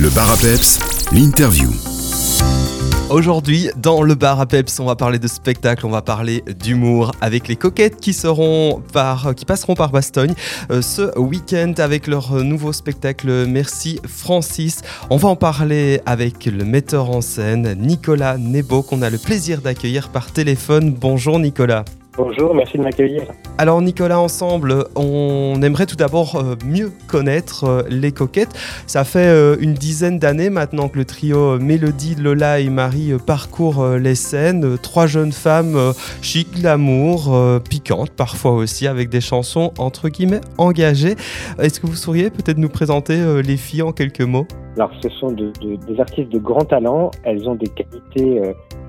Le bar à peps, l'interview. Aujourd'hui, dans le bar à Peps, on va parler de spectacle, on va parler d'humour avec les coquettes qui seront par, qui passeront par Bastogne euh, ce week-end avec leur nouveau spectacle Merci Francis. On va en parler avec le metteur en scène Nicolas Nebo qu'on a le plaisir d'accueillir par téléphone. Bonjour Nicolas. Bonjour, merci de m'accueillir. Alors Nicolas, ensemble, on aimerait tout d'abord euh, mieux connaître euh, les coquettes. Ça fait euh, une dizaine d'années maintenant que le trio Mélodie, Lola et Marie parcourt les scènes. Trois jeunes femmes chic, glamour, piquantes parfois aussi, avec des chansons entre guillemets engagées. Est-ce que vous sauriez peut-être nous présenter les filles en quelques mots? Alors ce sont des artistes de grand talent. Elles ont des qualités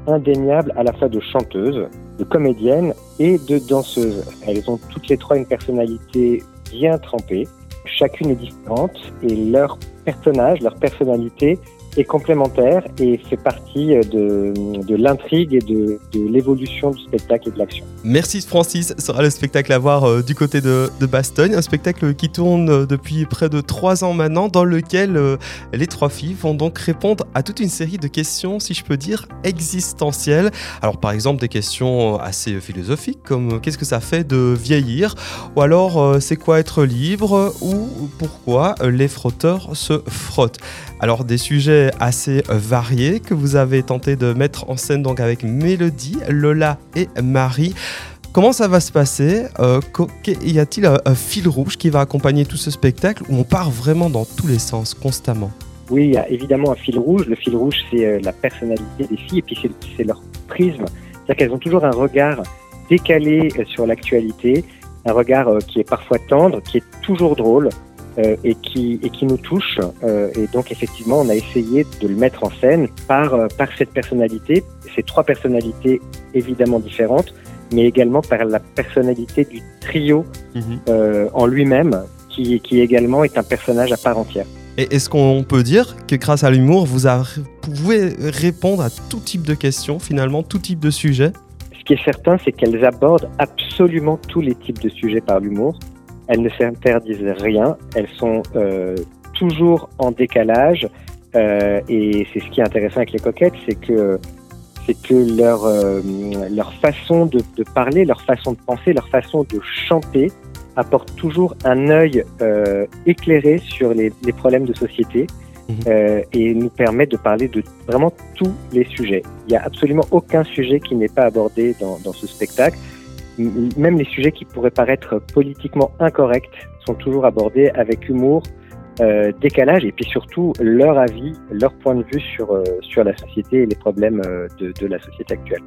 indéniables à la fois de chanteuses, de comédiennes et de danseuses. Elles ont toutes les trois une personnalité bien trempée. Chacune est différente et leur personnage, leur personnalité complémentaire et fait partie de, de l'intrigue et de, de l'évolution du spectacle et de l'action. Merci Francis sera le spectacle à voir euh, du côté de, de, Bastogne, un spectacle qui tourne euh, depuis près de trois ans maintenant, dans lequel euh, les trois filles vont donc répondre à toute une série de questions, si je peux dire, existentielles. Alors par exemple des questions assez philosophiques comme qu'est-ce que ça fait de vieillir, ou alors c'est quoi être libre, ou pourquoi les frotteurs se frottent? Alors des sujets assez variés que vous avez tenté de mettre en scène donc avec Mélodie, Lola et Marie. Comment ça va se passer euh, Y a-t-il un, fil rouge qui va accompagner tout ce spectacle où on part vraiment dans tous les sens constamment? Oui, il y a évidemment un fil rouge. Le fil rouge, c'est euh, la personnalité des filles et puis c'est leur prisme. C'est-à-dire qu'elles ont toujours un regard décalé euh, sur l'actualité, un regard qui est parfois tendre, qui est toujours drôle, euh, et, qui, et qui nous touche. Euh, et donc effectivement, on a essayé de le mettre en scène par, euh, par cette personnalité, ces trois personnalités évidemment différentes, mais également par la personnalité du trio mhm. en lui-même, qui, qui également est un personnage à part entière. Et est-ce qu'on peut dire que grâce à l'humour, vous pouvez répondre à tout type de questions, finalement, tout type de sujets? Ce qui est certain, c'est qu'elles abordent absolument tous les types de sujets par l'humour. Elles ne s'interdisent rien, elles sont euh, toujours en décalage. Euh, et c'est ce qui est intéressant avec les coquettes, c'est que c'est que leur euh, leur façon de, de, parler, leur façon de penser, leur façon de chanter apporte toujours un œil euh, éclairé sur les, les, problèmes de société mmh. euh, et nous permet de parler de vraiment tous les sujets. Il n'y a absolument aucun sujet qui n'est pas abordé dans, dans ce spectacle même les sujets qui pourraient paraître politiquement incorrects sont toujours abordés avec humour, euh, décalage et puis surtout leur avis, leur point de vue sur, euh, sur la société et les problèmes euh, de, de la société actuelle.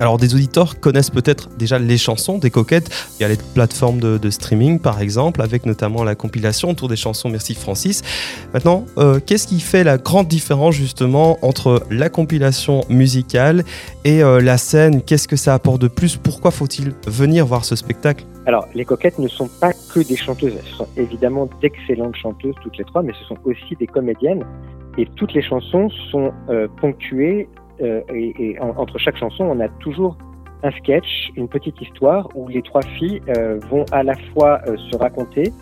Alors des auditeurs connaissent peut-être déjà les chansons des coquettes. Il y a les plateformes de, streaming par exemple, avec notamment la compilation autour des chansons Merci Francis. Maintenant, euh, qu'est-ce qui fait la grande différence justement entre la compilation musicale et euh, la scène? Qu'est-ce que ça apporte de plus? Pourquoi faut-il venir voir ce spectacle? Alors, les coquettes ne sont pas que des chanteuses, elles sont évidemment d'excellentes chanteuses toutes les trois, mais ce sont aussi des comédiennes. Et toutes les chansons sont euh, ponctuées euh, et, entre chaque chanson, on a toujours un sketch, une petite histoire où les trois filles euh, vont à la fois euh, se raconter,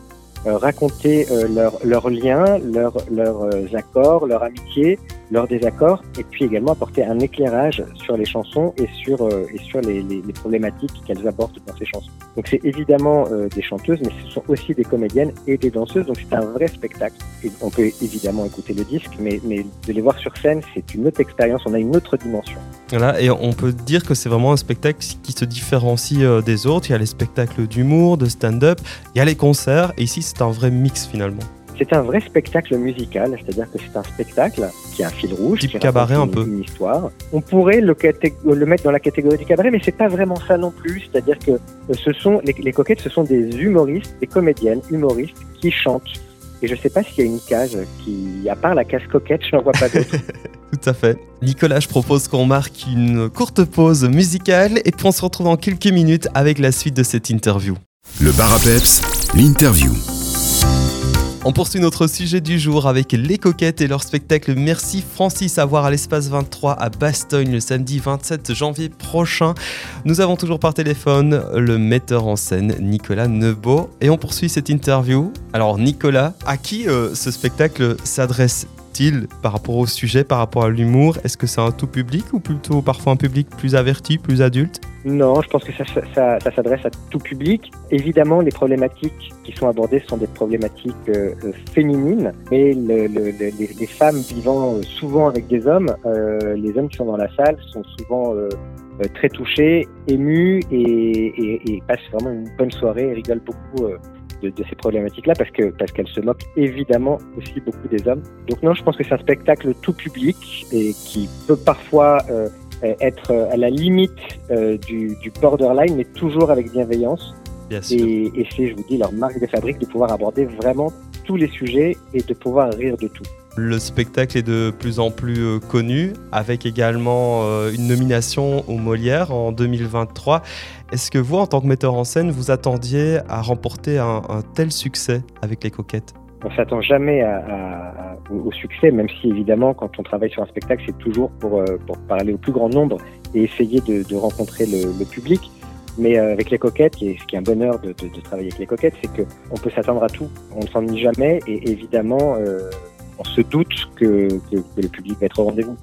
raconter leurs leur liens, leurs leur, accords, leur amitié, leurs désaccords, et puis également apporter un éclairage sur les chansons et sur, et sur les, problématiques qu'elles abordent dans ces chansons. Donc c'est évidemment des chanteuses, mais ce sont aussi des comédiennes et des danseuses, donc c'est un vrai spectacle. On peut évidemment écouter le disque, mais, mais de les voir sur scène, c'est une autre expérience, on a une autre dimension. Voilà, et on peut dire que c'est vraiment un spectacle qui se différencie euh, des autres. Il y a les spectacles d'humour, de stand-up, il y a les concerts, et ici c'est un vrai mix finalement. C'est un vrai spectacle musical, c'est-à-dire que c'est un spectacle qui a un fil rouge, qui cabaret un peu, une histoire. On pourrait le, le, mettre dans la catégorie du cabaret, mais c'est pas vraiment ça non plus. C'est-à-dire que euh, ce sont les, les coquettes, ce sont des humoristes, des comédiennes humoristes qui chantent et je sais pas s'il y a une case qui, à part la case coquette, je n'en vois pas d'autre. Tout à fait. Nicolas, je propose qu'on marque une courte pause musicale et puis on se retrouve dans quelques minutes avec la suite de cette interview. Le bar à peps, l'interview. On poursuit notre sujet du jour avec les coquettes et leur spectacle Merci Francis à voir à l'espace 23 à Bastogne le samedi 27 janvier prochain. Nous avons toujours par téléphone le metteur en scène Nicolas Nebeau et on poursuit cette interview. Alors Nicolas, à qui euh, ce spectacle s'adresse par rapport au sujet, par rapport à l'humour? Est-ce que c'est un tout public ou plutôt parfois un public plus averti, plus adulte? Non, je pense que ça, s'adresse à tout public. Évidemment, les problématiques qui sont abordées sont des problématiques euh, euh, féminines, mais le, le, les, femmes vivant souvent avec des hommes, euh, les hommes qui sont dans la salle sont souvent euh, très touchés, émus et, passent vraiment une bonne soirée et rigolent beaucoup de, de, ces problématiques-là parce que parce qu'elles se moquent évidemment aussi beaucoup des hommes. Donc non, je pense que c'est un spectacle tout public et qui peut parfois euh, être à la limite euh, du, du, borderline, mais toujours avec bienveillance. Bien sûr. Et, et c'est, je vous dis, leur marque de fabrique de pouvoir aborder vraiment tous les sujets et de pouvoir rire de tout. Le spectacle est de plus en plus euh, connu, avec également euh, une nomination au Molière en 2023. Est-ce que vous, en tant que metteur en scène, vous attendiez à remporter un, tel succès avec les coquettes? On s'attend jamais au succès, même si évidemment, quand on travaille sur un spectacle, c'est toujours pour, euh, parler au plus grand nombre et essayer de, rencontrer le, public. Mais avec les coquettes, et ce qui est un bonheur de, travailler avec les coquettes, c'est qu'on peut s'attendre à tout. On ne s'ennuie jamais et évidemment, on se doute que, le public va être au rendez-vous.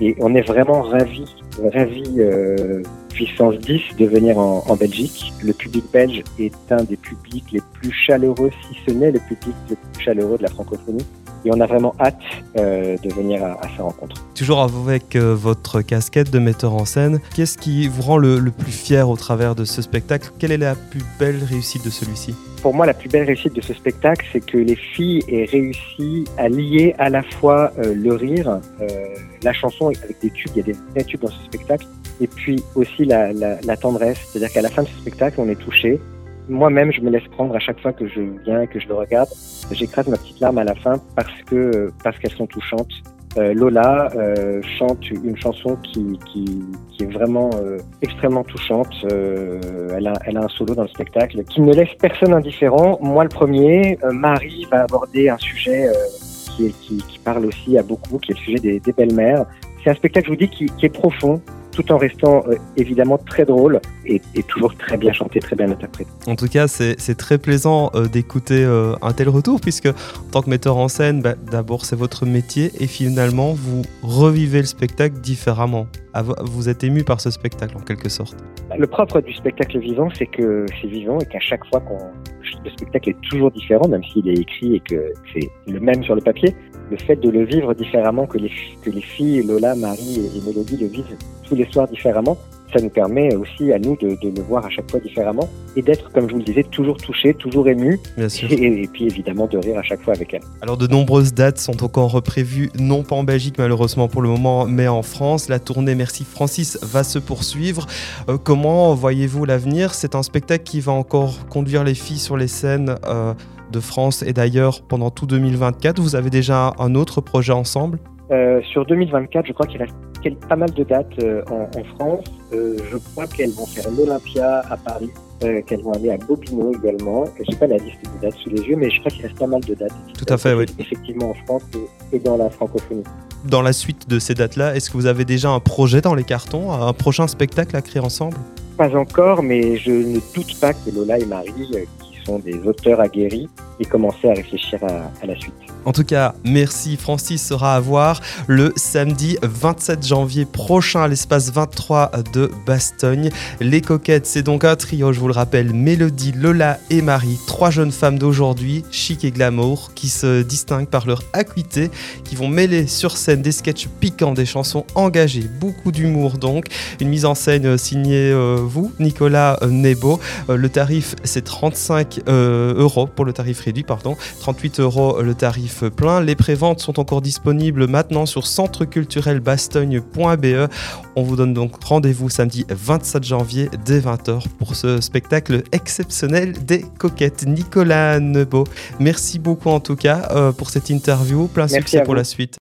Et on est vraiment ravis, ravis euh, puissance 10 de venir en, Belgique. Le public belge est un des publics les plus chaleureux, si ce n'est le public le plus chaleureux de la francophonie. Et on a vraiment hâte euh, de venir à, à, sa rencontre. Toujours avec euh, votre casquette de metteur en scène, qu'est-ce qui vous rend le plus fier au travers de ce spectacle? Quelle est la plus belle réussite de celui-ci? Pour moi, la plus belle réussite de ce spectacle, c'est que les filles aient réussi à lier à la fois euh, le rire, euh, la chanson avec des tubes, il y a des vrais tubes dans ce spectacle, et puis aussi la, tendresse. C'est-à-dire qu'à la fin de ce spectacle, on est touché. Moi-même, je me laisse prendre à chaque fois que je viens, que je le regarde. J'écrase ma petite larme à la fin parce que parce qu'elles sont touchantes euh, Lola euh, chante une chanson qui, est vraiment euh, extrêmement touchante. Elle, a, un solo dans le spectacle qui ne laisse personne indifférent. Moi, le premier, Marie va aborder un sujet qui, parle aussi à beaucoup, qui est le sujet des, belles-mères. C'est un spectacle, je vous dis, qui est profond, tout en restant euh, évidemment très drôle et, et, toujours très bien chanté, très bien interprété. En tout cas, c'est très plaisant euh, d'écouter euh, un tel retour, puisque en tant que metteur en scène, bah, d'abord c'est votre métier et finalement vous revivez le spectacle différemment. Vous êtes ému par ce spectacle en quelque sorte. Le propre du spectacle vivant, c'est que c'est vivant et qu'à chaque fois qu'on le spectacle est toujours différent, même s'il est écrit et que c'est le même sur le papier. Le fait de le vivre différemment que les, que les filles, Lola, Marie et, Mélodie le vivent tous les soirs différemment, ça nous permet aussi à nous de, de, le voir à chaque fois différemment et d'être, comme je vous le disais, toujours touché, toujours ému. Bien sûr. Et, et, puis évidemment de rire à chaque fois avec elle. Alors de nombreuses dates sont encore prévues, non pas en Belgique malheureusement pour le moment, mais en France. La tournée Merci Francis va se poursuivre. Euh, comment voyez-vous l'avenir? C'est un spectacle qui va encore conduire les filles sur les scènes euh, de France et d'ailleurs pendant tout 2024. Vous avez déjà un autre projet ensemble? Euh, sur 2024, je crois qu'il reste pas mal de dates euh, en, en, France. Euh, je crois qu'elles vont faire l'Olympia à Paris, qu'elles vont aller à Bobino également. Je n'ai pas la liste des dates sous les yeux, mais je crois qu'il reste pas mal de dates. Tout à fait, oui. Effectivement en France et, et dans la francophonie. Dans la suite de ces dates-là, est-ce que vous avez déjà un projet dans les cartons, un prochain spectacle à créer ensemble? Pas encore, mais je ne doute pas que Lola et Marie, sont des auteurs aguerris, aient commencé à réfléchir à, la suite. En tout cas, merci Francis sera à voir le samedi 27 janvier prochain à l'espace 23 de Bastogne. Les coquettes, c'est donc un trio, je vous le rappelle, Mélodie, Lola et Marie, trois jeunes femmes d'aujourd'hui, chic et glamour, qui se distinguent par leur acuité, qui vont mêler sur scène des sketchs piquants, des chansons engagées, beaucoup d'humour donc, une mise en scène signée euh, vous, Nicolas euh, Nebo. Euh, le tarif c'est 35 euh, euros pour le tarif réduit, pardon, 38 euros le tarif plein. Les préventes sont encore disponibles maintenant sur centreculturelbastogne.be. On vous donne donc rendez-vous samedi 27 janvier dès 20h pour ce spectacle exceptionnel des coquettes. Nicolas Nebo, merci beaucoup en tout cas euh, pour cette interview. Plein merci succès pour la suite.